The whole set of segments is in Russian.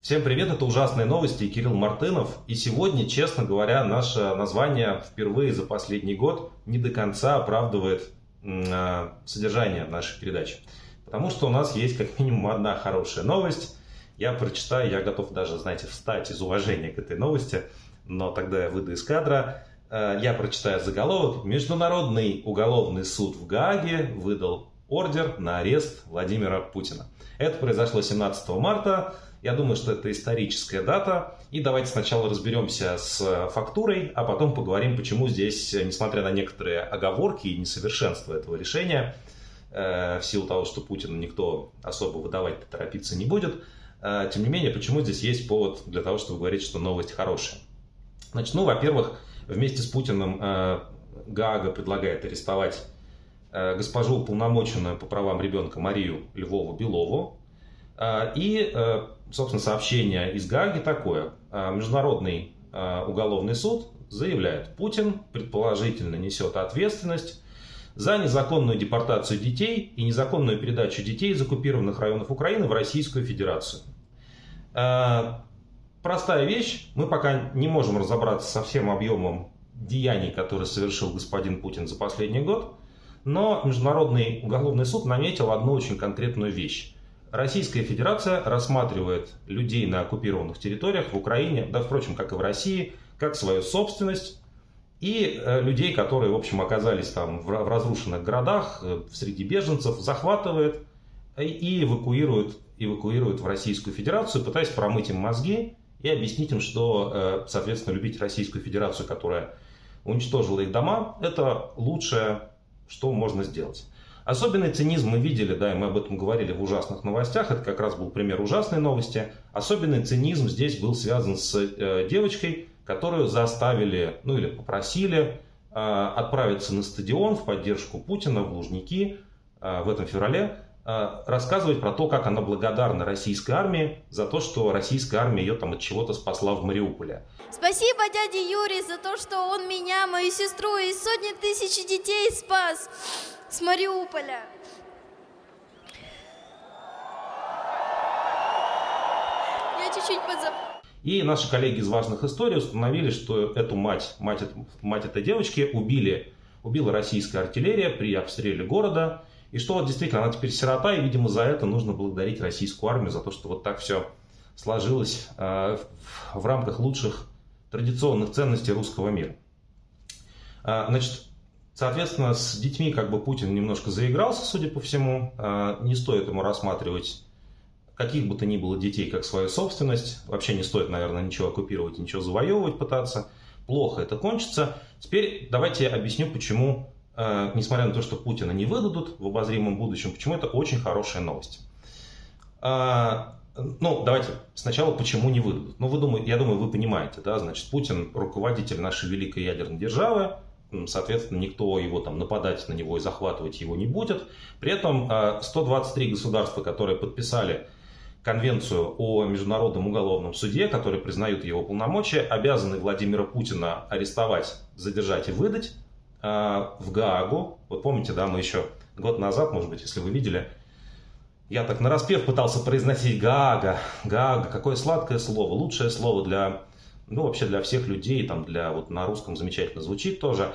Всем привет, это «Ужасные новости» и Кирилл Мартынов. И сегодня, честно говоря, наше название впервые за последний год не до конца оправдывает э, содержание нашей передачи. Потому что у нас есть как минимум одна хорошая новость. Я прочитаю, я готов даже, знаете, встать из уважения к этой новости, но тогда я выйду из кадра. Э, я прочитаю заголовок. Международный уголовный суд в Гааге выдал ордер на арест Владимира Путина. Это произошло 17 марта. Я думаю, что это историческая дата. И давайте сначала разберемся с фактурой, а потом поговорим, почему здесь, несмотря на некоторые оговорки и несовершенство этого решения, э, в силу того, что Путина никто особо выдавать торопиться не будет, э, тем не менее, почему здесь есть повод для того, чтобы говорить, что новость хорошая. Значит, ну, во-первых, вместе с Путиным э, Гаага предлагает арестовать госпожу уполномоченную по правам ребенка Марию Львову-Белову, и, э, собственно, сообщение из Гаги такое. А, Международный а, уголовный суд заявляет, Путин предположительно несет ответственность за незаконную депортацию детей и незаконную передачу детей из оккупированных районов Украины в Российскую Федерацию. Простая вещь, мы пока не можем разобраться со всем объемом деяний, которые совершил господин Путин за последний год, но Международный уголовный суд наметил одну очень конкретную вещь. Российская Федерация рассматривает людей на оккупированных территориях в Украине, да, впрочем, как и в России, как свою собственность, и э, людей, которые, в общем, оказались там в разрушенных городах, э, среди беженцев, захватывает и эвакуирует, эвакуирует в Российскую Федерацию, пытаясь промыть им мозги и объяснить им, что, э, соответственно, любить Российскую Федерацию, которая уничтожила их дома, это лучшее, что можно сделать. Особенный цинизм мы видели, да, и мы об этом говорили в ужасных новостях, это как раз был пример ужасной новости. Особенный цинизм здесь был связан с э, девочкой, которую заставили, ну или попросили э, отправиться на стадион в поддержку Путина в Лужники э, в этом феврале, э, рассказывать про то, как она благодарна российской армии за то, что российская армия ее там от чего-то спасла в Мариуполе. Спасибо дяде Юрий за то, что он меня, мою сестру и сотни тысяч детей спас с Мариуполя. Я чуть-чуть подзаб... И наши коллеги из важных историй установили, что эту мать, мать, мать этой девочки убили, убила российская артиллерия при обстреле города. И что вот действительно она теперь сирота, и, видимо, за это нужно благодарить российскую армию, за то, что вот так все сложилось э, в рамках лучших традиционных ценностей русского мира. Э, значит, Соответственно, с детьми как бы Путин немножко заигрался, судя по всему. А, не стоит ему рассматривать каких бы то ни было детей как свою собственность. Вообще не стоит, наверное, ничего оккупировать, ничего завоевывать пытаться. Плохо это кончится. Теперь давайте я объясню, почему, а, несмотря на то, что Путина не выдадут в обозримом будущем, почему это очень хорошая новость. А, ну, давайте сначала, почему не выдадут. Ну, вы думаете, я думаю, вы понимаете, да, значит, Путин руководитель нашей великой ядерной державы, соответственно, никто его там нападать на него и захватывать его не будет. При этом 123 а, государства, которые подписали Конвенцию о Международном уголовном суде, которые признают его полномочия, обязаны Владимира Путина арестовать, задержать и выдать а, в Гаагу. Вот помните, да, мы еще год назад, может быть, если вы видели, я так на распев пытался произносить Гаага. Гаага, какое сладкое слово, лучшее слово для ну, вообще для всех людей, там, для, вот на русском замечательно звучит тоже.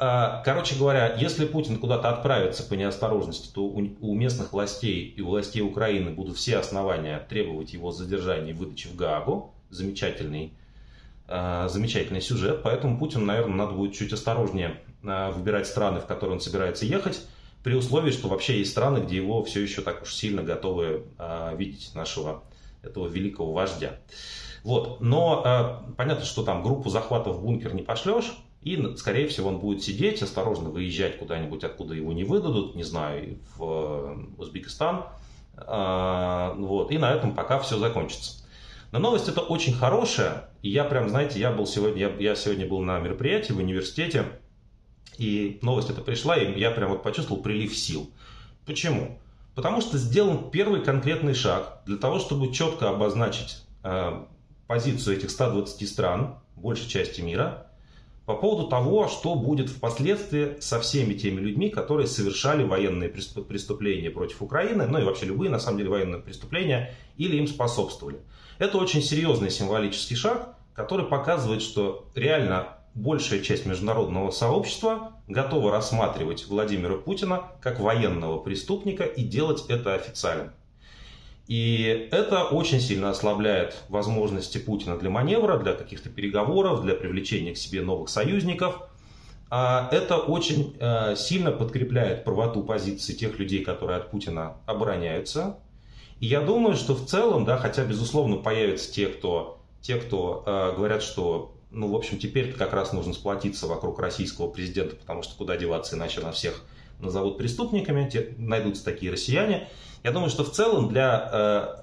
А, короче говоря, если Путин куда-то отправится по неосторожности, то у местных властей и у властей Украины будут все основания требовать его задержания и выдачи в Гаагу. Замечательный, а, замечательный сюжет. Поэтому Путину, наверное, надо будет чуть осторожнее а, выбирать страны, в которые он собирается ехать, при условии, что вообще есть страны, где его все еще так уж сильно готовы видеть, нашего этого великого вождя. Вот. Но э, понятно, что там группу захватов в бункер не пошлешь, и, скорее всего, он будет сидеть, осторожно выезжать куда-нибудь, откуда его не выдадут, не знаю, в э, Узбекистан. Э, вот. И на этом пока все закончится. Но новость это очень хорошая. И я прям, знаете, я был сегодня, я, я сегодня был на мероприятии в университете, и новость эта пришла, и я прям вот почувствовал прилив сил. Почему? Потому что сделан первый конкретный шаг для того, чтобы четко обозначить э, позицию этих 120 стран, большей части мира, по поводу того, что будет впоследствии со всеми теми людьми, которые совершали военные преступления против Украины, ну и вообще любые, на самом деле, военные преступления, или им способствовали. Это очень серьезный символический шаг, который показывает, что реально большая часть международного сообщества готова рассматривать Владимира Путина как военного преступника и делать это официально. И это очень сильно ослабляет возможности Путина для маневра, для каких-то переговоров, для привлечения к себе новых союзников. А это очень э, сильно подкрепляет правоту позиции тех людей, которые от Путина обороняются. И я думаю, что в целом, да, хотя, безусловно, появятся те, кто, те, кто э, говорят, что, ну, в общем, теперь как раз нужно сплотиться вокруг российского президента, потому что куда деваться, иначе на всех назовут преступниками, те, найдутся такие россияне. Я думаю, что в целом для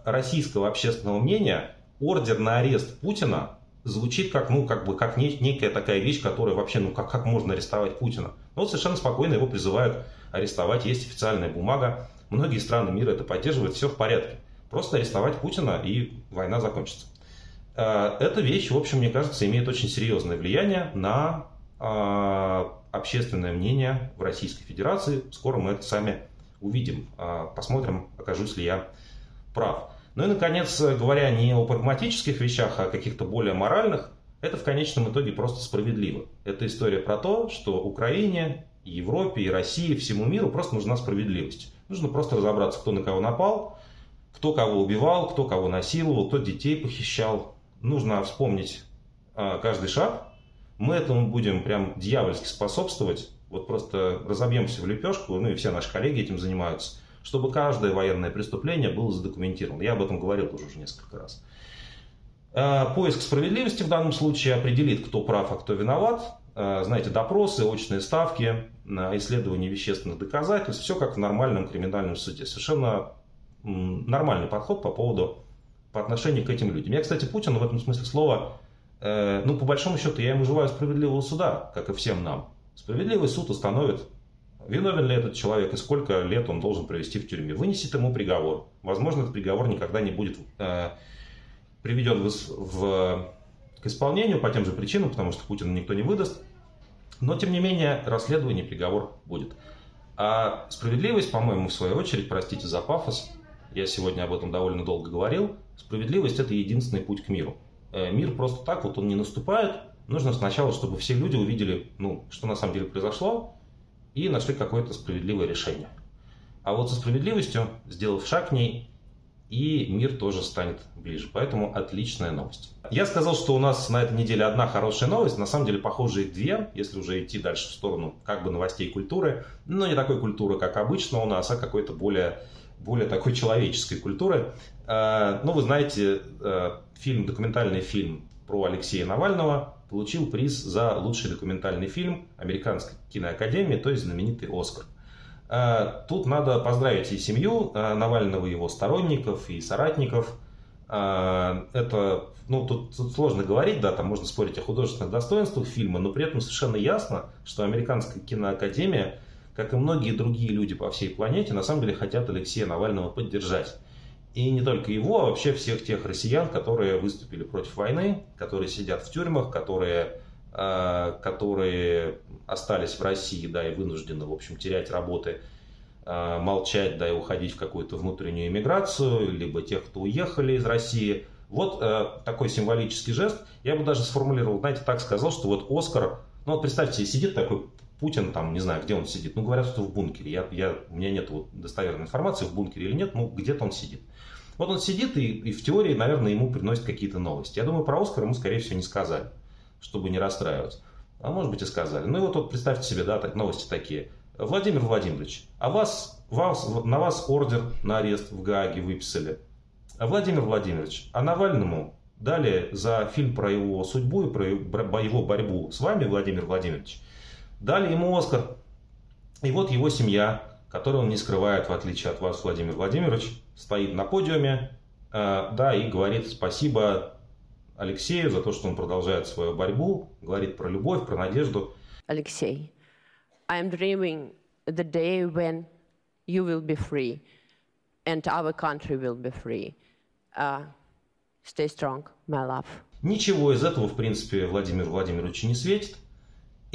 э, российского общественного мнения ордер на арест Путина звучит как, ну, как бы, как не, некая такая вещь, которая вообще, ну, как, как можно арестовать Путина. Но вот совершенно спокойно его призывают арестовать, есть официальная бумага, многие страны мира это поддерживают, все в порядке. Просто арестовать Путина и война закончится. Э, эта вещь, в общем, мне кажется, имеет очень серьезное влияние на общественное мнение в Российской Федерации. Скоро мы это сами увидим, а, посмотрим, окажусь ли я прав. Ну и, наконец, говоря не о прагматических вещах, а каких-то более моральных, это в конечном итоге просто справедливо. Это история про то, что Украине, Европе, и России, всему миру просто нужна справедливость. Нужно просто разобраться, кто на кого напал, кто кого убивал, кто кого насиловал, кто детей похищал. Нужно вспомнить а, каждый шаг. Мы этому будем прям дьявольски способствовать вот просто разобьемся в лепешку, ну и все наши коллеги этим занимаются, чтобы каждое военное преступление было задокументировано. Я об этом говорил тоже уже несколько раз. А, поиск справедливости в данном случае определит, кто прав, а кто виноват. А, знаете, допросы, очные ставки, исследование вещественных доказательств, все как в нормальном криминальном суде. Совершенно нормальный подход по поводу, по отношению к этим людям. Я, кстати, Путину в этом смысле слова, э, ну, по большому счету, я ему желаю справедливого суда, как и всем нам. Справедливый суд установит, виновен ли этот человек и сколько лет он должен провести в тюрьме. Вынесет ему приговор. Возможно, этот приговор никогда не будет э, приведен в, в, к исполнению по тем же причинам, потому что Путина никто не выдаст. Но, тем не менее, расследование, приговор будет. А справедливость, по-моему, в свою очередь, простите за пафос, я сегодня об этом довольно долго говорил, справедливость – это единственный путь к миру. Э, мир просто так вот он не наступает, нужно сначала, чтобы все люди увидели, ну, что на самом деле произошло, и нашли какое-то справедливое решение. А вот со справедливостью, сделав шаг к ней, и мир тоже станет ближе. Поэтому отличная новость. Я сказал, что у нас на этой неделе одна хорошая новость. На самом деле, похоже, их две, если уже идти дальше в сторону как бы новостей культуры. Но не такой культуры, как обычно у нас, а какой-то более, более такой человеческой культуры. А, ну, вы знаете, э, фильм, документальный фильм про Алексея Навального получил приз за лучший документальный фильм Американской киноакадемии, то есть знаменитый «Оскар». А, тут надо поздравить и семью а, Навального, и его сторонников, и соратников. А, это, ну, тут, тут сложно говорить, да, там можно спорить о художественных достоинствах фильма, но при этом совершенно ясно, что Американская киноакадемия, как и многие другие люди по всей планете, на самом деле хотят Алексея Навального поддержать. И не только его, а вообще всех тех россиян, которые выступили против войны, которые сидят в тюрьмах, которые, э, которые остались в России, да, и вынуждены, в общем, терять работы, э, молчать, да, и уходить в какую-то внутреннюю эмиграцию, либо тех, кто уехали из России. Вот э, такой символический жест. Я бы даже сформулировал, знаете, так сказал, что вот Оскар, ну вот представьте, сидит такой Путин там, не знаю, где он сидит. Ну, говорят, что в бункере. Я, я, у меня нет вот достоверной информации, в бункере или нет, ну, где-то он сидит. Вот он сидит и, и в теории, наверное, ему приносят какие-то новости. Я думаю, про Оскар ему, скорее всего, не сказали, чтобы не расстраиваться. А может быть и сказали. Ну и вот, вот представьте себе, да, так, новости такие. Владимир Владимирович, а вас, вас, на вас ордер на арест в Гааге выписали. А Владимир Владимирович, а Навальному дали за фильм про его судьбу и про его борьбу с вами, Владимир Владимирович, дали ему Оскар. И вот его семья, которую он не скрывает, в отличие от вас, Владимир Владимирович, стоит на подиуме, э, да, и говорит спасибо Алексею за то, что он продолжает свою борьбу, говорит про любовь, про надежду. Алексей, I am dreaming the day when you will be free and our country will be free. Uh, stay strong, my love. Ничего из этого, в принципе, Владимиру Владимировичу не светит.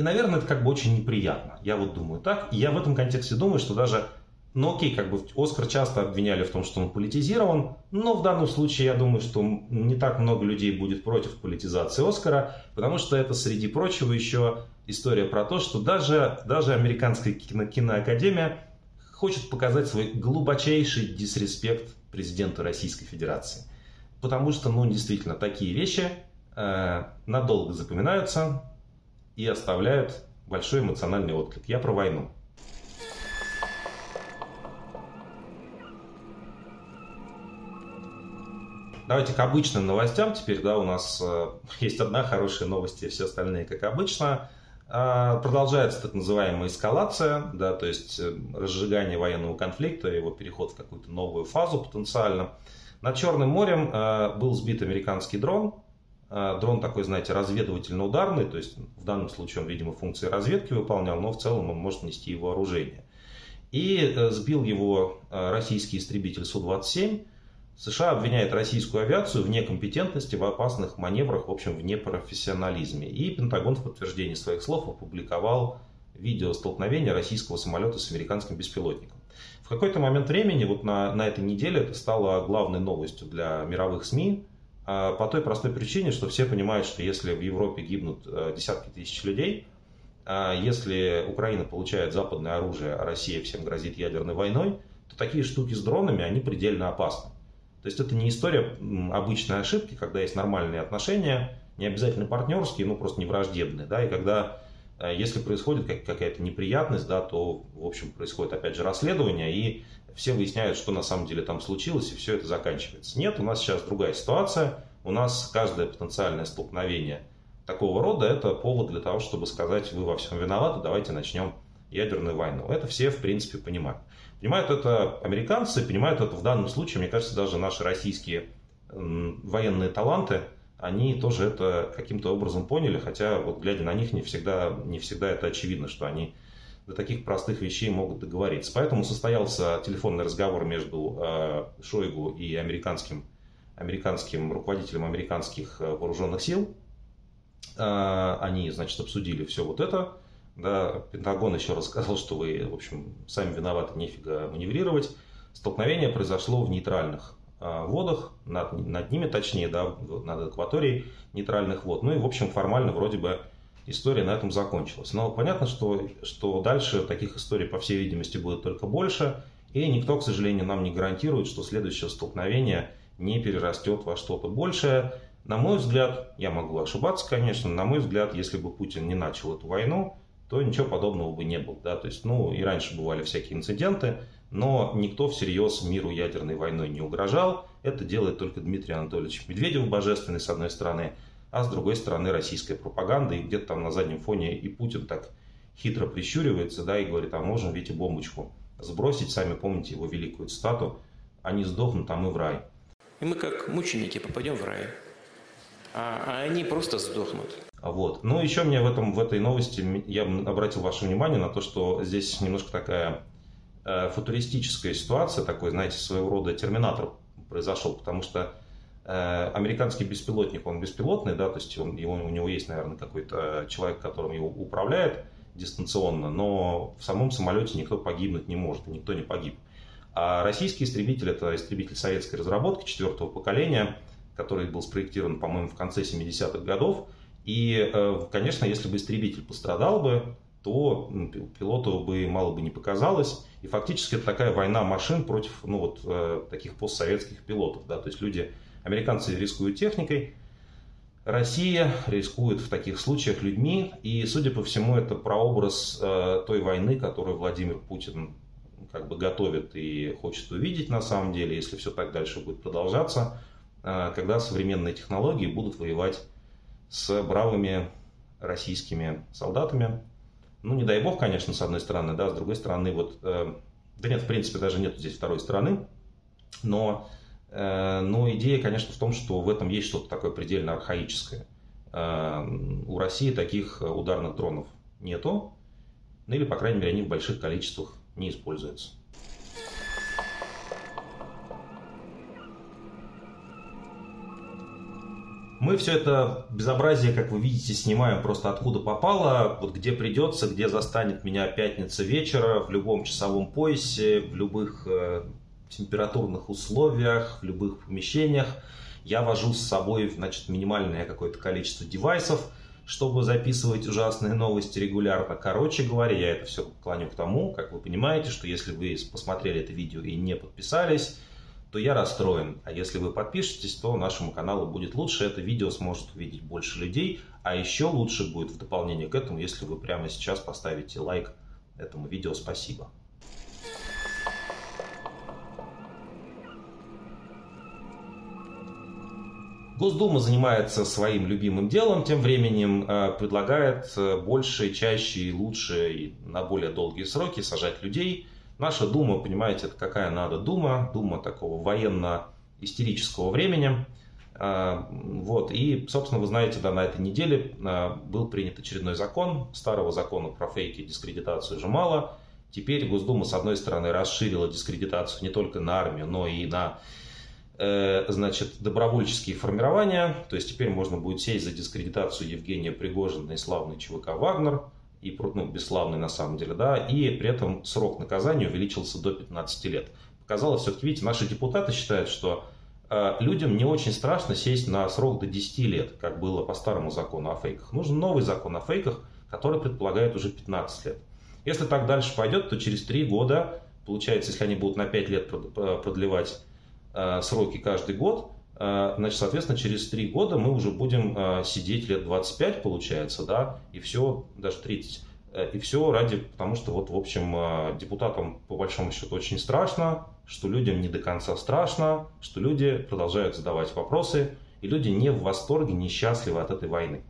И, наверное, это как бы очень неприятно. Я вот думаю так. И я в этом контексте думаю, что даже ну окей, как бы Оскар часто обвиняли в том, что он политизирован, но в данном случае я думаю, что не так много людей будет против политизации Оскара, потому что это, среди прочего, еще история про то, что даже, даже американская кино, киноакадемия хочет показать свой глубочайший дисреспект президенту Российской Федерации. Потому что, ну, действительно, такие вещи э, надолго запоминаются и оставляют большой эмоциональный отклик. Я про войну. Давайте к обычным новостям. Теперь, да, у нас э, есть одна хорошая новость, и все остальные, как обычно. Э, продолжается так называемая эскалация, да, то есть э, разжигание военного конфликта, его переход в какую-то новую фазу потенциально. Над Черным морем э, был сбит американский дрон. Э, дрон такой, знаете, разведывательно-ударный, то есть в данном случае он, видимо, функции разведки выполнял, но в целом он может нести и вооружение. И э, сбил его э, российский истребитель Су-27, США обвиняет российскую авиацию в некомпетентности, в опасных маневрах, в общем, в непрофессионализме. И Пентагон в подтверждении своих слов опубликовал видео столкновения российского самолета с американским беспилотником. В какой-то момент времени, вот на, на этой неделе, это стало главной новостью для мировых СМИ, по той простой причине, что все понимают, что если в Европе гибнут э, десятки тысяч людей, а если Украина получает западное оружие, а Россия всем грозит ядерной войной, то такие штуки с дронами, они предельно опасны. То есть это не история обычной ошибки, когда есть нормальные отношения, не обязательно партнерские, но просто не враждебные. Да, и когда, э, если происходит какая-то неприятность, да, то, в общем, происходит, опять же, расследование, и все выясняют, что на самом деле там случилось, и все это заканчивается. Нет, у нас сейчас другая ситуация. У нас каждое потенциальное столкновение такого рода – это повод для того, чтобы сказать, вы во всем виноваты, давайте начнем ядерную войну. Это все, в принципе, понимают. Понимают это американцы, понимают это в данном случае, мне кажется, даже наши российские военные таланты, они тоже это каким-то образом поняли, хотя вот глядя на них не всегда, не всегда это очевидно, что они до таких простых вещей могут договориться. Поэтому состоялся телефонный разговор между э, Шойгу и американским, американским руководителем американских э, вооруженных сил. Э, они, значит, обсудили все вот это. Да, Пентагон еще раз сказал, что вы, в общем, сами виноваты, нефига маневрировать. Столкновение произошло в нейтральных водах, над, над ними точнее, да, над акваторией нейтральных вод. Ну и, в общем, формально вроде бы история на этом закончилась. Но понятно, что, что дальше таких историй, по всей видимости, будет только больше. И никто, к сожалению, нам не гарантирует, что следующее столкновение не перерастет во что-то большее. На мой взгляд, я могу ошибаться, конечно, на мой взгляд, если бы Путин не начал эту войну, то ничего подобного бы не было. Да? То есть, ну, и раньше бывали всякие инциденты, но никто всерьез миру ядерной войной не угрожал. Это делает только Дмитрий Анатольевич Медведев, божественный, с одной стороны, а с другой стороны российская пропаганда, и где-то там на заднем фоне и Путин так хитро прищуривается, да, и говорит, а можем ведь и бомбочку сбросить, сами помните его великую цитату, они сдохнут, а мы в рай. И мы как мученики попадем в рай, а, а они просто сдохнут. Вот. Ну, еще мне в, этом, в этой новости я обратил ваше внимание на то, что здесь немножко такая э, футуристическая ситуация, такой, знаете, своего рода терминатор произошел, потому что американский беспилотник, он беспилотный, да, то есть он, его, у него есть, наверное, какой-то человек, которым его управляет дистанционно, но в самом самолете никто погибнуть не может, никто не погиб. А российский истребитель, это истребитель советской разработки четвертого поколения, который был спроектирован, по-моему, в конце 70-х годов, и, э, конечно, если бы истребитель пострадал бы, то пилоту бы мало бы не показалось. И фактически это такая война машин против ну, вот, э, таких постсоветских пилотов. Да? То есть люди, американцы рискуют техникой, Россия рискует в таких случаях людьми. И, судя по всему, это прообраз э, той войны, которую Владимир Путин как бы готовит и хочет увидеть на самом деле, если все так дальше будет продолжаться, э, когда современные технологии будут воевать с бравыми российскими солдатами. Ну, не дай бог, конечно, с одной стороны, да, с другой стороны, вот, э, да нет, в принципе, даже нет здесь второй стороны, но, но идея, конечно, в том, что в этом есть что-то такое предельно архаическое. Э, у России таких ударных дронов нету, ну или, по крайней мере, они в больших количествах не используются. Мы все это безобразие, как вы видите, снимаем просто откуда попало, вот где придется, где застанет меня пятница вечера, в любом часовом поясе, в любых э, температурных условиях, в любых помещениях. Я вожу с собой значит, минимальное какое-то количество девайсов, чтобы записывать ужасные новости регулярно. Короче говоря, я это все клоню к тому, как вы понимаете, что если вы посмотрели это видео и не подписались, то я расстроен. А если вы подпишетесь, то нашему каналу будет лучше. Это видео сможет увидеть больше людей. А еще лучше будет в дополнение к этому, если вы прямо сейчас поставите лайк этому видео. Спасибо. Госдума занимается своим любимым делом, тем временем э, предлагает э, больше, чаще и лучше и на более долгие сроки сажать людей. Наша Дума, понимаете, это какая надо Дума, Дума такого военно-истерического времени. Э, вот. И, собственно, вы знаете, да, на этой неделе был принят очередной закон. Старого закона про фейки дискредитацию уже мало. Теперь Госдума, с одной стороны, расширила дискредитацию не только на армию, но и на значит, добровольческие формирования, то есть теперь можно будет сесть за дискредитацию Евгения Пригожина и славный ЧВК «Вагнер», и, ну, бесславный на самом деле, да, и при этом срок наказания увеличился до 15 лет. Показалось, все-таки, видите, наши депутаты считают, что э, людям не очень страшно сесть на срок до 10 лет, как было по старому закону о фейках. Нужен новый закон о фейках, который предполагает уже 15 лет. Если так дальше пойдет, то через 3 года, получается, если они будут на 5 лет продлевать Э, сроки каждый год, э, значит, соответственно, через три года мы уже будем э, сидеть лет 25, получается, да, и все, даже 30. И все ради, потому что вот, в общем, депутатам по большому счету очень страшно, что людям не до конца страшно, что люди продолжают задавать вопросы, и люди не в восторге, не счастливы от этой войны.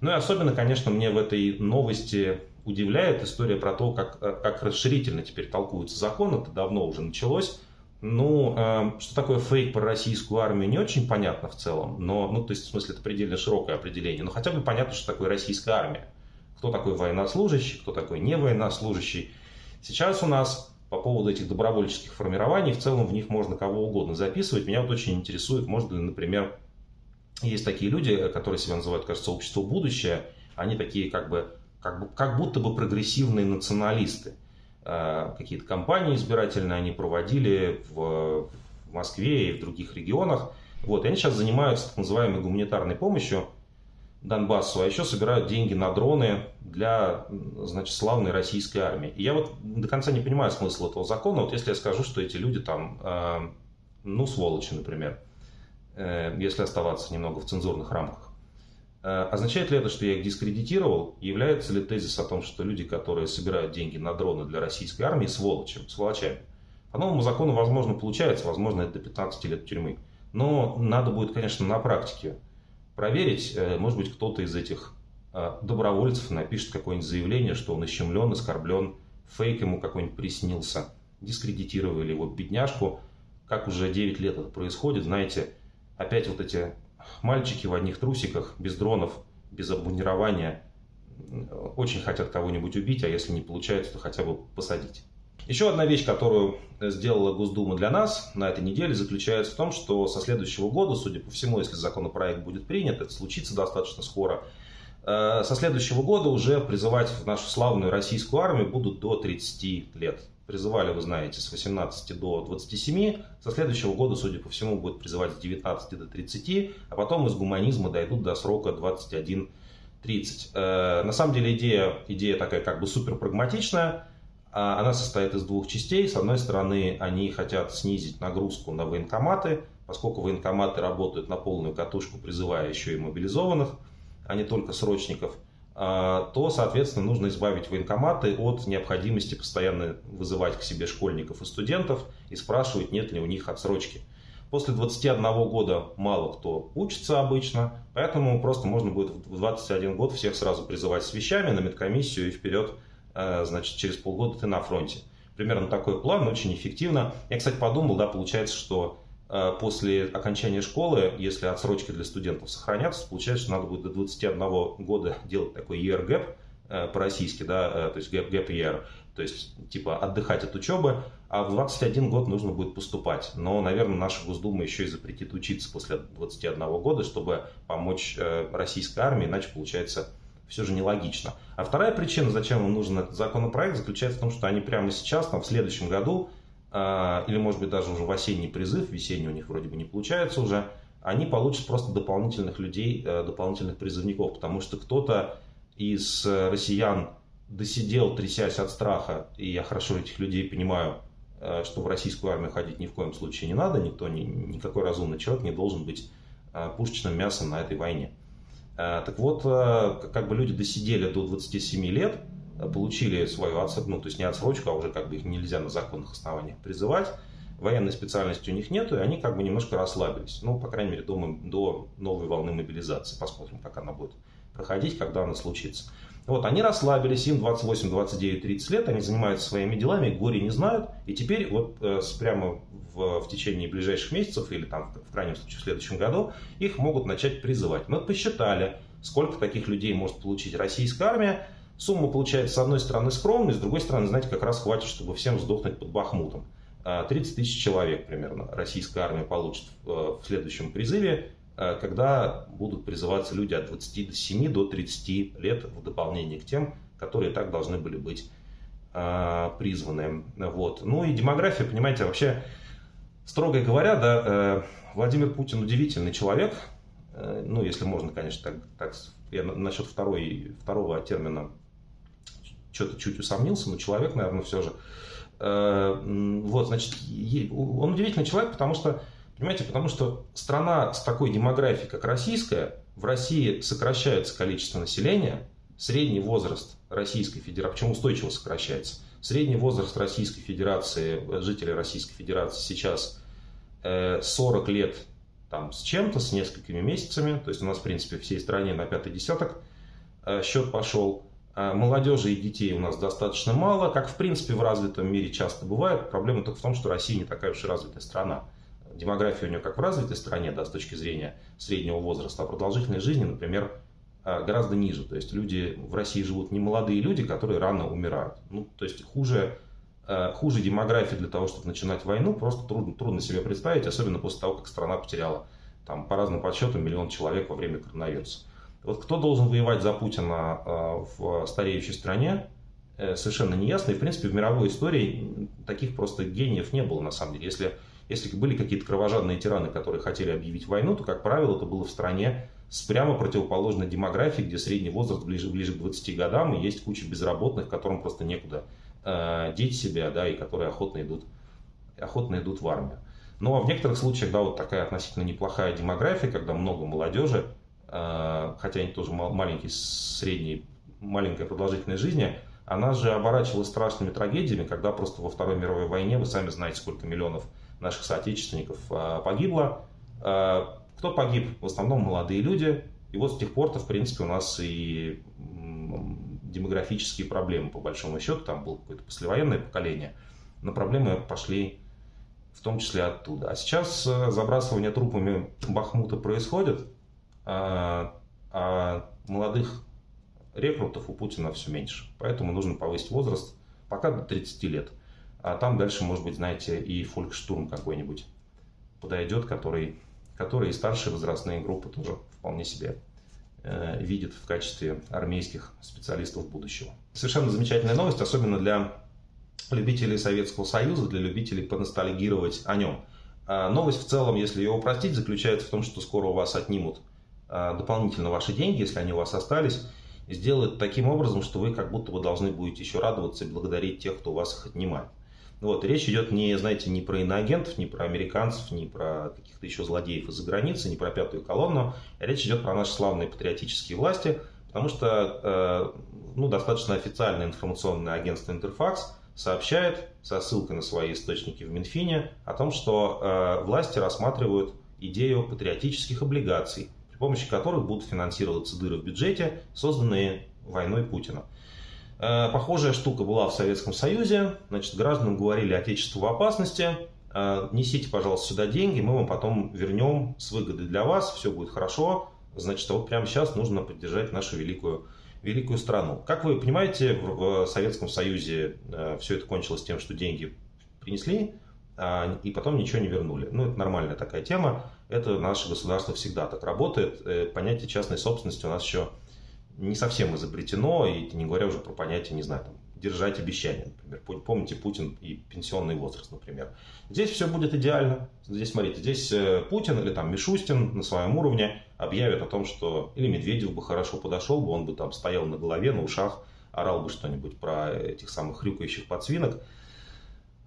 Ну и особенно, конечно, мне в этой новости удивляет история про то, как, как расширительно теперь толкуются законы, это давно уже началось, ну, э, что такое фейк про российскую армию, не очень понятно в целом, но, ну, то есть, в смысле, это предельно широкое определение, но хотя бы понятно, что такое российская армия. Кто такой военнослужащий, кто такой не военнослужащий. Сейчас у нас по поводу этих добровольческих формирований, в целом в них можно кого угодно записывать. Меня вот очень интересует, можно ли, например, есть такие люди, которые себя называют, кажется, общество будущее, они такие как бы, как, бы, как будто бы прогрессивные националисты. Э, какие-то кампании избирательные они проводили в Москве и в других регионах. Вот, и они сейчас занимаются так называемой гуманитарной помощью Донбассу, а еще собирают деньги на дроны для, значит, славной российской армии. И я вот до конца не понимаю смысла этого закона. Вот если я скажу, что эти люди там, э, ну, сволочи, например, э, если оставаться немного в цензурных рамках. Э, означает ли это, что я их дискредитировал? Является ли тезис о том, что люди, которые собирают деньги на дроны для российской армии, сволочи, сволочами? По новому закону, возможно, получается, возможно, это до 15 лет тюрьмы. Но надо будет, конечно, на практике проверить. Э, может быть, кто-то из этих э, добровольцев напишет какое-нибудь заявление, что он ищемлен, оскорблен, фейк ему какой-нибудь приснился, дискредитировали его бедняжку. Как уже 9 лет это происходит, знаете, опять вот эти мальчики в одних трусиках, без дронов, без обмунирования, очень хотят кого-нибудь убить, а если не получается, то хотя бы посадить. Еще одна вещь, которую сделала Госдума для нас на этой неделе, заключается в том, что со следующего года, судя по всему, если законопроект будет принят, это случится достаточно скоро, э, со следующего года уже призывать в нашу славную российскую армию будут до 30 лет призывали, вы знаете, с 18 до 27. Со следующего года, судя по всему, будет призывать с 19 до 30, а потом из гуманизма дойдут до срока 21-30. Э, на самом деле идея, идея такая как бы супер прагматичная. А она состоит из двух частей. С одной стороны, они хотят снизить нагрузку на военкоматы, поскольку военкоматы работают на полную катушку, призывая еще и мобилизованных, а не только срочников – то, соответственно, нужно избавить военкоматы от необходимости постоянно вызывать к себе школьников и студентов и спрашивать, нет ли у них отсрочки. После 21 года мало кто учится обычно, поэтому просто можно будет в 21 год всех сразу призывать с вещами на медкомиссию и вперед, э, значит, через полгода ты на фронте. Примерно такой план, очень эффективно. Я, кстати, подумал, да, получается, что после окончания школы, если отсрочки для студентов сохранятся, получается, что надо будет до 21 года делать такой year gap э, по-российски, да, э, то есть gap, gap year, то есть типа отдыхать от учебы, а в 21 год нужно будет поступать. Но, наверное, наша Госдума еще и запретит учиться после 21 года, чтобы помочь э, российской армии, иначе получается все же нелогично. А вторая причина, зачем им нужен этот законопроект, заключается в том, что они прямо сейчас, там, в следующем году, э, или, может быть, даже уже в осенний призыв, весенний у них вроде бы не получается уже, они получат просто дополнительных людей, э, дополнительных призывников, потому что кто-то из россиян досидел, трясясь от страха, и я хорошо этих людей понимаю, э, что в российскую армию ходить ни в коем случае не надо, никто, ни, никакой разумный человек не должен быть э, пушечным мясом на этой войне. Э, так вот, как бы люди досидели до 27 лет, получили свою отсрочку, ну, то есть не отсрочку, а уже как бы их нельзя на законных основаниях призывать, военной специальности у них нету, и они как бы немножко расслабились. Ну, по крайней мере, до, до новой волны мобилизации. Посмотрим, как она будет проходить, когда она случится. Вот, они расслабились, им 28, 29, 30 лет, они занимаются своими делами, горе не знают, и теперь вот э, прямо в, в течение ближайших месяцев или там в крайнем случае в следующем году их могут начать призывать. Мы посчитали, сколько таких людей может получить российская армия. Сумма получается с одной стороны скромной, с другой стороны, знаете, как раз хватит, чтобы всем сдохнуть под Бахмутом. 30 э, тысяч человек примерно российская армия получит в, э, в следующем призыве. Э, когда будут призываться люди от 27 до 30 лет в дополнение к тем, которые так должны были быть э, призваны. Вот. Ну и демография, понимаете, вообще, строго говоря, да, э, Владимир Путин удивительный человек, ну, если можно, конечно, так, так я насчет второй, второго термина что-то чуть усомнился, но человек, наверное, все же. Вот, значит, он удивительный человек, потому что Понимаете, потому что страна с такой демографией, как российская, в России сокращается количество населения, средний возраст Российской Федерации, почему устойчиво сокращается? Средний возраст Российской Федерации, жителей Российской Федерации сейчас 40 э, лет там, с чем-то, с несколькими месяцами. То есть у нас, в принципе, всей стране на пятый десяток э, счет пошел. А молодежи и детей у нас достаточно мало, как, в принципе, в развитом мире часто бывает. Проблема только в том, что Россия не такая уж и развитая страна демография у нее как в развитой стране, да, с точки зрения среднего возраста, а продолжительность жизни, например, а, гораздо ниже. То есть люди в России живут не молодые люди, которые рано умирают. Ну, то есть хуже, а, хуже демографии для того, чтобы начинать войну, просто трудно, трудно себе представить, особенно после того, как страна потеряла там, по разным подсчетам миллион человек во время коронавируса. Вот кто должен воевать за Путина а, в стареющей стране, э, совершенно неясно. И, в принципе, в мировой истории таких просто гениев не было, на самом деле. Если если были какие-то кровожадные тираны, которые хотели объявить войну, то, как правило, это было в стране с прямо противоположной демографией, где средний возраст ближе, ближе к 20 годам, и есть куча безработных, которым просто некуда э, деть себя, да, и которые охотно идут, охотно идут в армию. Ну а в некоторых случаях, да, вот такая относительно неплохая демография, когда много молодежи, хотя они тоже маленький, средний, маленькая продолжительность жизни, она же оборачивалась страшными трагедиями, когда просто во Второй мировой войне, вы сами знаете, сколько миллионов наших соотечественников а, погибло. А, кто погиб? В основном молодые люди. И вот с тех пор-то, в принципе, у нас и демографические проблемы, по большому счету. Там было какое-то послевоенное поколение. Но проблемы пошли в том числе оттуда. А сейчас э, забрасывание трупами Бахмута происходит, а, а молодых рекрутов у Путина все меньше. Поэтому нужно повысить возраст пока до 30 лет. А там дальше, может быть, знаете, и фолькштурм какой-нибудь подойдет, который, который и старшие возрастные группы тоже вполне себе э, видят в качестве армейских специалистов будущего. Совершенно замечательная новость, особенно для любителей Советского Союза, для любителей поностальгировать о нем. А новость в целом, если ее упростить, заключается в том, что скоро у вас отнимут дополнительно ваши деньги, если они у вас остались, сделают таким образом, что вы как будто бы должны будете еще радоваться и благодарить тех, кто у вас их отнимает. Вот, речь идет не, знаете, не про иноагентов, не про американцев, не про каких-то еще злодеев из-за границы, не про пятую колонну. Речь идет про наши славные патриотические власти, потому что э, ну, достаточно официальное информационное агентство «Интерфакс» сообщает со ссылкой на свои источники в Минфине о том, что э, власти рассматривают идею патриотических облигаций, помощи которых будут финансироваться дыры в бюджете, созданные войной Путина. Э, похожая штука была в Советском Союзе. Значит, гражданам говорили, отечество в опасности, э, несите, пожалуйста, сюда деньги, мы вам потом вернем с выгодой для вас, все будет хорошо. Значит, вот прямо сейчас нужно поддержать нашу великую, великую страну. Как вы понимаете, в Советском Союзе э, все это кончилось тем, что деньги принесли, а, и потом ничего не вернули. Ну, это нормальная такая тема. Это наше государство всегда так работает. Э, понятие частной собственности у нас еще не совсем изобретено, и не говоря уже про понятие, не знаю, там, держать обещания, например. Помните Путин и пенсионный возраст, например. Здесь все будет идеально. Здесь, смотрите, здесь э, Путин или там Мишустин на своем уровне объявят о том, что или Медведев бы хорошо подошел бы, он бы там стоял на голове, на ушах, орал бы что-нибудь про этих самых хрюкающих подсвинок.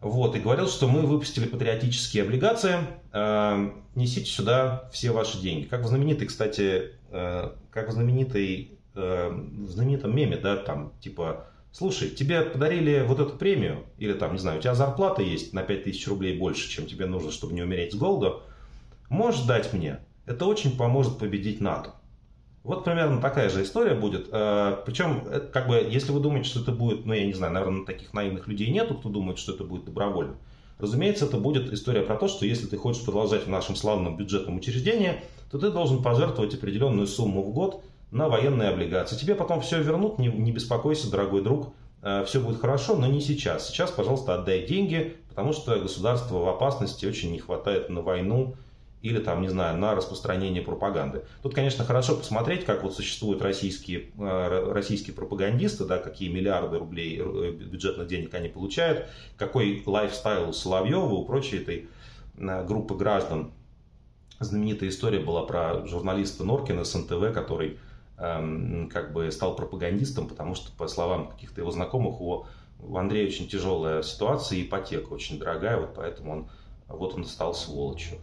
Вот, и говорил, что мы выпустили патриотические облигации, э, несите сюда все ваши деньги. Как в знаменитой, кстати, э, как в знаменитой, э, в знаменитом меме, да, там, типа, слушай, тебе подарили вот эту премию, или там, не знаю, у тебя зарплата есть на 5000 рублей больше, чем тебе нужно, чтобы не умереть с голоду, можешь дать мне? Это очень поможет победить НАТО. Вот примерно такая же история будет. Э, Причем, э, как бы, если вы думаете, что это будет, ну, я не знаю, наверное, таких наивных людей нету, кто думает, что это будет добровольно. Разумеется, это будет история про то, что если ты хочешь продолжать в нашем славном бюджетном учреждении, то ты должен пожертвовать определенную сумму в год на военные облигации. Тебе потом все вернут, не, не беспокойся, дорогой друг, э, все будет хорошо, но не сейчас. Сейчас, пожалуйста, отдай деньги, потому что государство в опасности очень не хватает на войну, или там, не знаю, на распространение пропаганды. Тут, конечно, хорошо посмотреть, как вот существуют российские, э, российские пропагандисты, да, какие миллиарды рублей э, бюджетных денег они получают, какой лайфстайл у Соловьева, у прочей этой э, группы граждан. Знаменитая история была про журналиста Норкина с НТВ, который эм, как бы стал пропагандистом, потому что, по словам каких-то его знакомых, у, у Андрея очень тяжелая ситуация, ипотека очень дорогая, вот поэтому он, вот он стал сволочью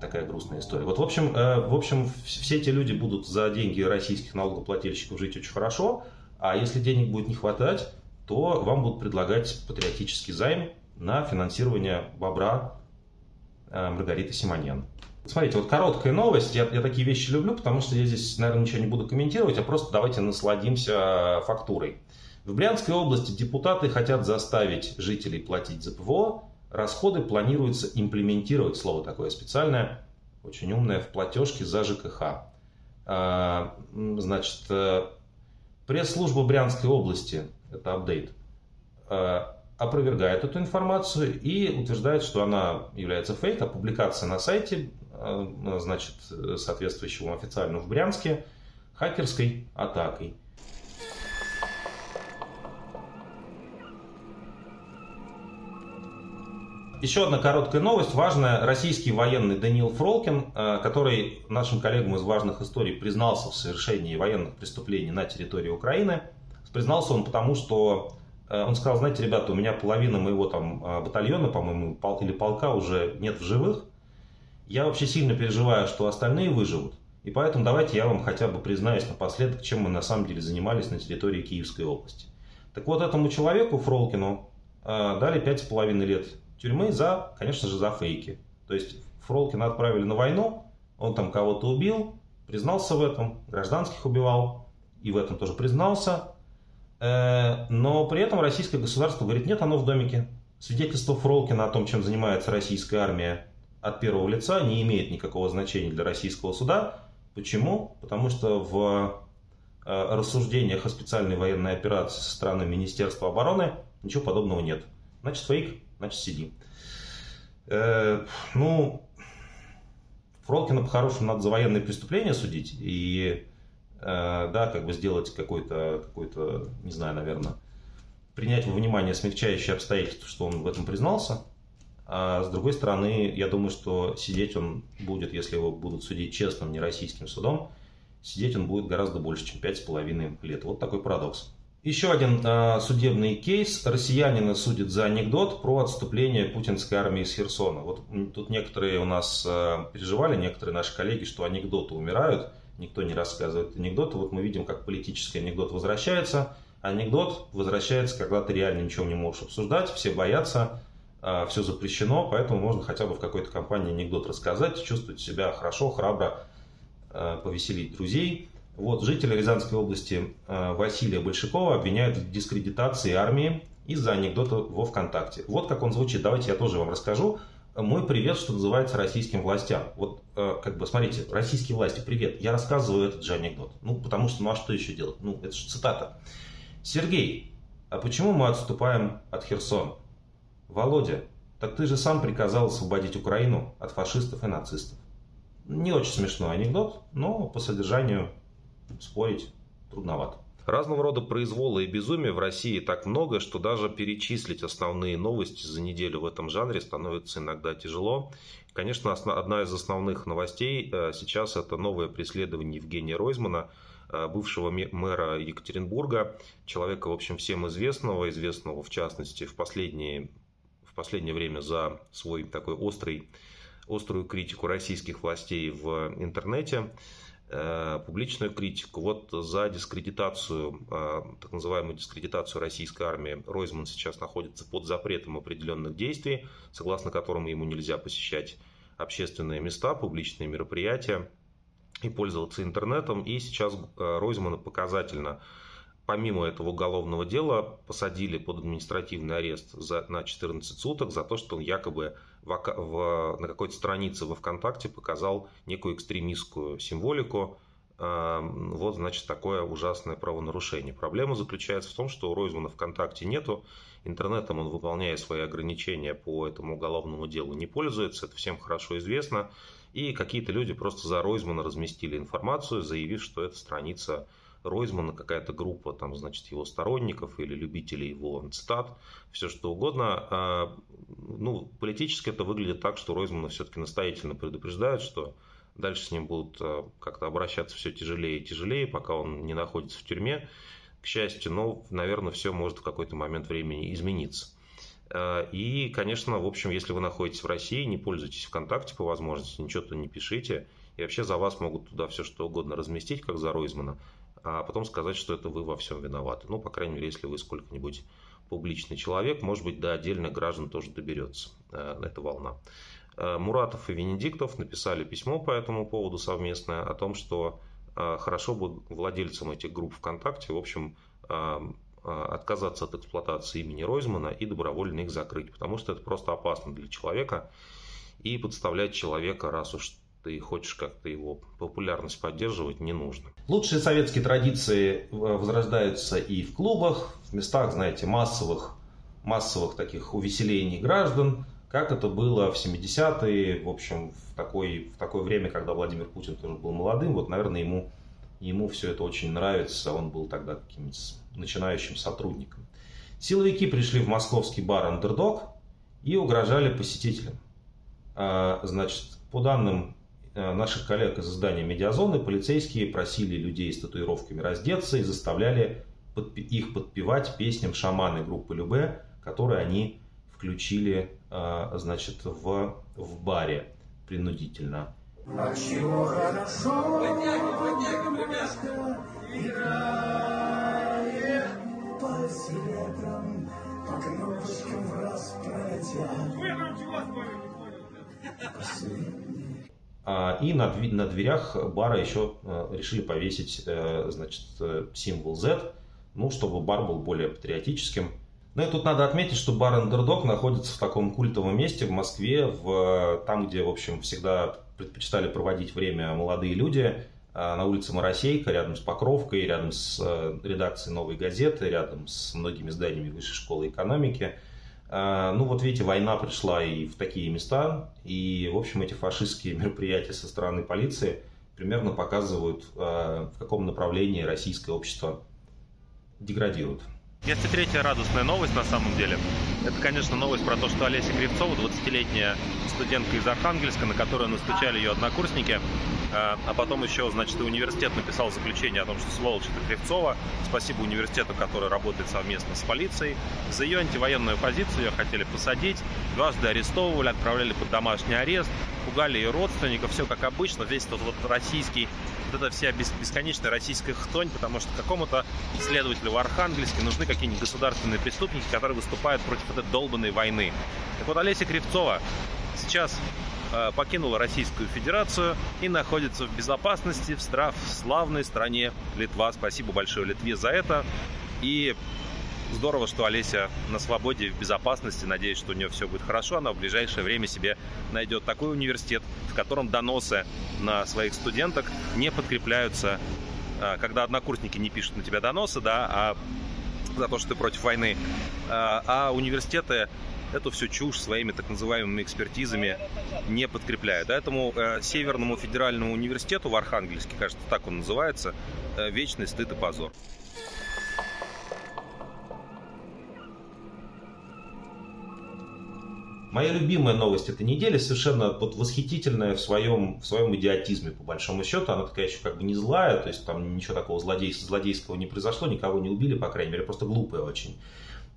такая грустная история. Вот, в общем, э, в общем, все эти люди будут за деньги российских налогоплательщиков жить очень хорошо, а если денег будет не хватать, то вам будут предлагать патриотический займ на финансирование бобра э, Маргариты Симоньян. Смотрите, вот короткая новость. Я, я такие вещи люблю, потому что я здесь, наверное, ничего не буду комментировать, а просто давайте насладимся фактурой. В Брянской области депутаты хотят заставить жителей платить за ПВО Расходы планируется имплементировать, слово такое специальное, очень умное, в платежке за ЖКХ. А, значит, э, пресс-служба Брянской области, это апдейт, э, опровергает эту информацию и утверждает, что она является фейк, а публикация на сайте, э, значит, соответствующему официально в Брянске, хакерской атакой – Еще одна короткая новость, важная. Российский военный Даниил Фролкин, э, который нашим коллегам из важных историй признался в совершении военных преступлений на территории Украины. Признался он потому, что э, он сказал, знаете, ребята, у меня половина моего там э, батальона, по-моему, или полка уже нет в живых. Я вообще сильно переживаю, что остальные выживут. И поэтому давайте я вам хотя бы признаюсь напоследок, чем мы на самом деле занимались на территории Киевской области. Так вот, этому человеку, Фролкину, дали пять с половиной лет тюрьмы за, конечно же, за фейки. То есть Фролкина отправили на войну, он там кого-то убил, признался в этом, гражданских убивал, и в этом тоже признался. Э, но при этом российское государство говорит, нет, оно в домике. Свидетельство Фролкина о том, чем занимается российская армия от первого лица, не имеет никакого значения для российского суда. Почему? Потому что в э, рассуждениях о специальной военной операции со стороны Министерства обороны ничего подобного нет. Значит, фейк значит сиди. Э, ну, Фролкина по-хорошему надо за военные преступления судить и, э, да, как бы сделать какой-то, какой-то, не знаю, наверное, принять во внимание смягчающие обстоятельства, что он в этом признался. А с другой стороны, я думаю, что сидеть он будет, если его будут судить честным, не российским судом, сидеть он будет гораздо больше, чем 5,5 лет. Вот такой парадокс. Еще один э, судебный кейс. Россиянина судят за анекдот про отступление путинской армии из Херсона. Вот тут некоторые у нас э, переживали, некоторые наши коллеги, что анекдоты умирают, никто не рассказывает анекдоты. Вот мы видим, как политический анекдот возвращается. Анекдот возвращается, когда ты реально ничего не можешь обсуждать, все боятся, э, все запрещено, поэтому можно хотя бы в какой-то компании анекдот рассказать, чувствовать себя хорошо, храбро, э, повеселить друзей. Вот, жителя Рязанской области э, Василия Большакова обвиняют в дискредитации армии из-за анекдота во ВКонтакте. Вот как он звучит. Давайте я тоже вам расскажу. мой привет, что называется, российским властям. Вот, э, как бы, смотрите, российские власти, привет. Я рассказываю этот же анекдот. Ну, потому что, ну, а что еще делать? Ну, это же цитата. Сергей, а почему мы отступаем от Херсона? Володя, так ты же сам приказал освободить Украину от фашистов и нацистов. Не очень смешной анекдот, но по содержанию спорить трудновато. Разного рода произвола и безумия в России так много, что даже перечислить основные новости за неделю в этом жанре становится иногда тяжело. Конечно, одна из основных новостей э, сейчас это новое преследование Евгения Ройзмана, э, бывшего мэра Екатеринбурга, человека, в общем, всем известного, известного в частности в последние последнее время за свой такой острый, острую критику российских властей в интернете, публичную критику. Вот за дискредитацию, э, так называемую дискредитацию российской армии Ройзман сейчас находится под запретом определенных действий, согласно которым ему нельзя посещать общественные места, публичные мероприятия и пользоваться интернетом. И сейчас э, Ройзмана показательно помимо этого уголовного дела посадили под административный арест за, на 14 суток за то, что он якобы в, в, на какой-то странице во ВКонтакте показал некую экстремистскую символику. Э, вот, значит, такое ужасное правонарушение. Проблема заключается в том, что у Ройзмана ВКонтакте нету. Интернетом он, выполняя свои ограничения по этому уголовному делу, не пользуется. Это всем хорошо известно. И какие-то люди просто за Ройзмана разместили информацию, заявив, что эта страница Ройзмана, какая-то группа, там, значит, его сторонников или любителей его цитат, все что угодно. А, ну, политически это выглядит так, что Ройзмана все-таки настоятельно предупреждают, что дальше с ним будут а, как-то обращаться все тяжелее и тяжелее, пока он не находится в тюрьме, к счастью, но, наверное, все может в какой-то момент времени измениться. А, и, конечно, в общем, если вы находитесь в России, не пользуйтесь ВКонтакте по возможности, ничего то не пишите. И вообще за вас могут туда все что угодно разместить, как за Ройзмана а потом сказать, что это вы во всем виноваты. Ну, по крайней мере, если вы сколько-нибудь публичный человек, может быть, до отдельных граждан тоже доберется э, эта волна. Э, Муратов и Венедиктов написали письмо по этому поводу совместное о том, что э, хорошо бы владельцам этих групп ВКонтакте, в общем, отказаться от эксплуатации имени Ройзмана и добровольно их закрыть, потому что это просто опасно для человека и подставлять человека, раз уж ты хочешь как-то его популярность поддерживать, не нужно. Лучшие советские традиции э, возрождаются и в клубах, в местах, знаете, массовых, массовых таких увеселений граждан, как это было в 70-е, в общем, в, такой, в такое время, когда Владимир Путин тоже был молодым, вот, наверное, ему, ему все это очень нравится, он был тогда каким-то начинающим сотрудником. Силовики пришли в московский бар «Андердог» и угрожали посетителям. А, значит, по данным наших коллег из издания «Медиазоны» полицейские просили людей с татуировками раздеться и заставляли их подпевать песням шаманы группы Любе, которые они включили э, значит, в, в баре принудительно. А чего хорошо, играет по селетрам, по кнопочкам раз пролетят. А, и на, на дверях бара еще э, решили повесить э, значит, э, символ Z, ну, чтобы бар был более патриотическим. Ну и тут надо отметить, что бар Underdog находится в таком культовом месте в Москве, в, там, где, в общем, всегда предпочитали проводить время молодые люди, на улице Моросейка, рядом с Покровкой, рядом с редакцией «Новой газеты», рядом с многими зданиями Высшей школы экономики – а, ну вот видите, война пришла и в такие места, и в общем эти фашистские мероприятия со стороны полиции примерно показывают, а, в каком направлении российское общество деградирует. Есть и третья радостная новость на самом деле. Это, конечно, новость про то, что Олеся Кривцова, 20-летняя студентка из Архангельска, на которую настучали ее однокурсники, а, а потом еще, значит, и университет написал заключение о том, что сволочь это Кривцова. Спасибо университету, который работает совместно с полицией. За ее антивоенную позицию ее хотели посадить, дважды арестовывали, отправляли под домашний арест, пугали ее родственников, все как обычно, весь этот вот российский вот эта вся бесконечная российская хтонь, потому что какому-то следователю в Архангельске нужны какие-нибудь государственные преступники, которые выступают против этой долбанной войны. Так вот, Олеся Кривцова сейчас э, покинула Российскую Федерацию и находится в безопасности в, страв, в славной стране Литва. Спасибо большое Литве за это. И Здорово, что Олеся на свободе, в безопасности. Надеюсь, что у нее все будет хорошо. Она в ближайшее время себе найдет такой университет, в котором доносы на своих студенток не подкрепляются, а, когда однокурсники не пишут на тебя доносы, да, а за то, что ты против войны. А, а университеты эту всю чушь своими так называемыми экспертизами не подкрепляют. Поэтому э, Северному федеральному университету в Архангельске, кажется, так он называется, э, вечный стыд и позор. Моя любимая новость этой недели совершенно вот восхитительная в своем, в своем идиотизме, по большому счету. Она такая еще как бы не злая, то есть там ничего такого злодейского, злодейского не произошло, никого не убили, по крайней мере, просто глупая очень.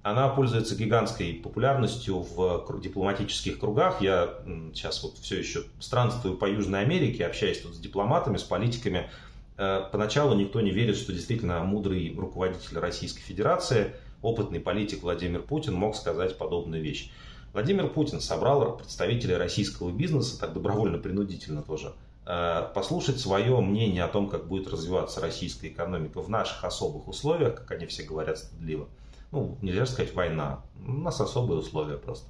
Она пользуется гигантской популярностью в дипломатических кругах. Я сейчас вот все еще странствую по Южной Америке, общаюсь тут с дипломатами, с политиками. Э, поначалу никто не верит, что действительно мудрый руководитель Российской Федерации, опытный политик Владимир Путин мог сказать подобную вещь. Владимир Путин собрал представителей российского бизнеса, так добровольно-принудительно тоже, э, послушать свое мнение о том, как будет развиваться российская экономика в наших особых условиях, как они все говорят стыдливо. Ну, нельзя сказать война, у нас особые условия просто.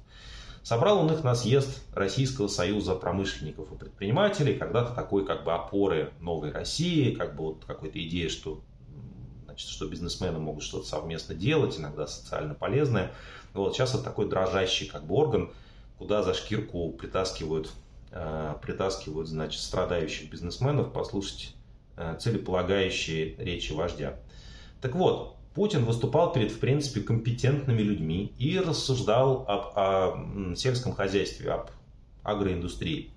Собрал он их на съезд Российского союза промышленников и предпринимателей, когда-то такой как бы опоры новой России, как бы вот какой-то идеи, что, что бизнесмены могут что-то совместно делать, иногда социально полезное. Вот сейчас это такой дрожащий как бы орган, куда за шкирку притаскивают, э, притаскивают значит, страдающих бизнесменов послушать э, целеполагающие речи вождя. Так вот, Путин выступал перед, в принципе, компетентными людьми и рассуждал об, о сельском хозяйстве, об агроиндустрии.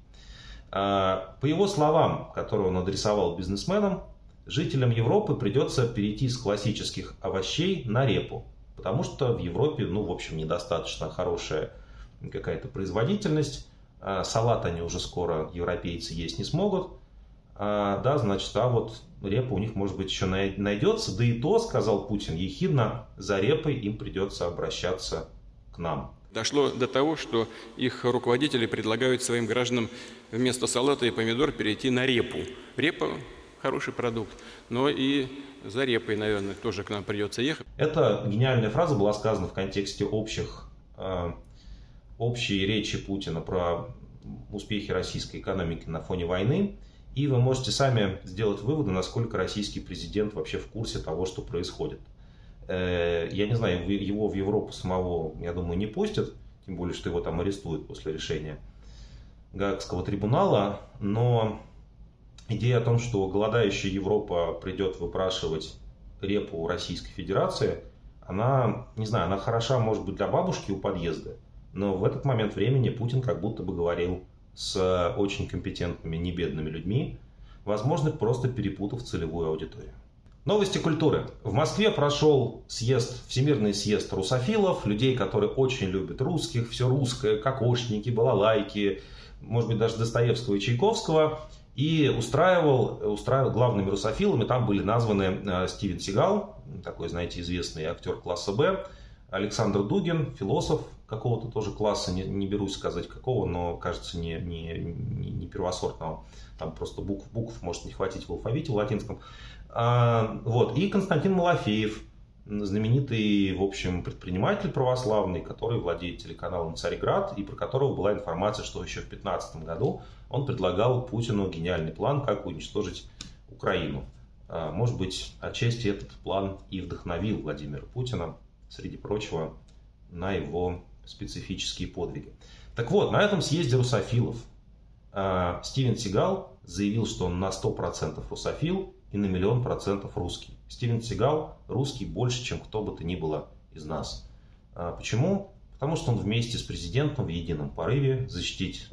Э, по его словам, которые он адресовал бизнесменам, жителям Европы придется перейти с классических овощей на репу. Потому что в Европе, ну, в общем, недостаточно хорошая какая-то производительность. А салат они уже скоро, европейцы, есть не смогут. А, да, значит, а вот репа у них, может быть, еще найдется. Да и то, сказал Путин ехидно, за репой им придется обращаться к нам. Дошло до того, что их руководители предлагают своим гражданам вместо салата и помидор перейти на репу. Репа – хороший продукт, но и за репой, наверное, тоже к нам придется ехать. Эта гениальная фраза была сказана в контексте общих, э, общей речи Путина про успехи российской экономики на фоне войны. И вы можете сами сделать выводы, насколько российский президент вообще в курсе того, что происходит. Э, я не знаю, его в Европу самого, я думаю, не пустят, тем более, что его там арестуют после решения Гаагского трибунала, но идея о том, что голодающая Европа придет выпрашивать репу Российской Федерации, она, не знаю, она хороша, может быть, для бабушки у подъезда, но в этот момент времени Путин как будто бы говорил с очень компетентными, небедными людьми, возможно, просто перепутав целевую аудиторию. Новости культуры. В Москве прошел съезд, всемирный съезд русофилов, людей, которые очень любят русских, все русское, кокошники, балалайки, может быть, даже Достоевского и Чайковского. И устраивал, устраивал главными русофилами, там были названы э, Стивен Сигал, такой, знаете, известный актер класса Б, Александр Дугин, философ какого-то тоже класса, не, не берусь сказать какого, но кажется не, не, не, первосортного. Там просто букв, букв может не хватить в алфавите в латинском. А, вот. И Константин Малафеев, знаменитый, в общем, предприниматель православный, который владеет телеканалом «Царьград», и про которого была информация, что еще в 2015 году он предлагал Путину гениальный план, как уничтожить Украину. А, может быть, отчасти этот план и вдохновил Владимира Путина, среди прочего, на его специфические подвиги. Так вот, на этом съезде русофилов а, Стивен Сигал заявил, что он на 100% русофил и на миллион процентов русский. Стивен Сигал русский больше, чем кто бы то ни было из нас. А, почему? Потому что он вместе с президентом в едином порыве защитить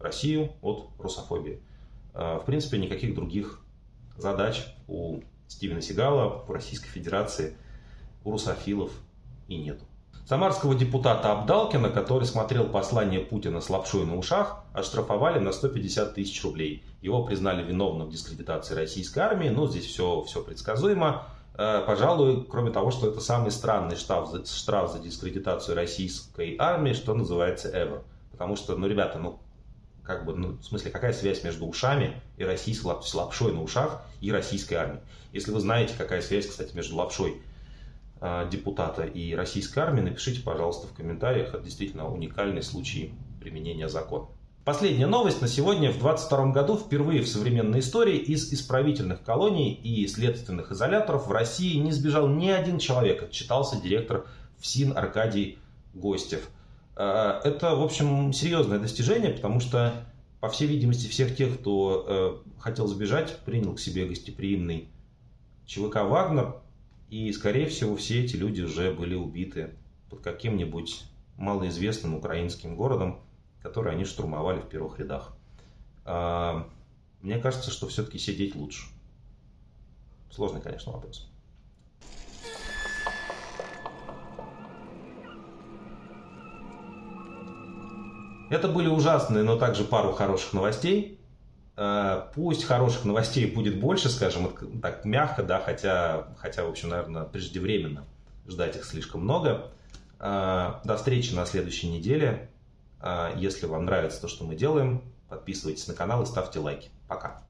Россию от русофобии. А, в принципе, никаких других задач у Стивена Сигала в Российской Федерации, у русофилов и нету. Самарского депутата Абдалкина, который смотрел послание Путина с лапшой на ушах, оштрафовали на 150 тысяч рублей. Его признали виновным в дискредитации российской армии, но здесь все, все предсказуемо. Э, пожалуй, кроме того, что это самый странный штраф за, штраф за дискредитацию российской армии, что называется ever. Потому что, ну, ребята, ну, как бы, ну, в смысле, какая связь между ушами и российской лапшой на ушах и российской армией? Если вы знаете, какая связь, кстати, между лапшой депутата и российской армии, напишите, пожалуйста, в комментариях. Это действительно уникальный случай применения закона. Последняя новость на сегодня. В 22 году впервые в современной истории из исправительных колоний и следственных изоляторов в России не сбежал ни один человек, отчитался директор ФСИН Аркадий Гостев. Э, это, в общем, серьезное достижение, потому что, по всей видимости, всех тех, кто э, хотел сбежать, принял к себе гостеприимный ЧВК «Вагнер», и, скорее всего, все эти люди уже были убиты под каким-нибудь малоизвестным украинским городом, который они штурмовали в первых рядах. Э, мне кажется, что все-таки сидеть лучше. Сложный, конечно, вопрос. Это были ужасные, но также пару хороших новостей. Э, пусть хороших новостей будет больше, скажем так мягко, да, хотя, хотя в общем, наверное, преждевременно ждать их слишком много. Э, до встречи на следующей неделе. Э, если вам нравится то, что мы делаем, подписывайтесь на канал и ставьте лайки. Пока.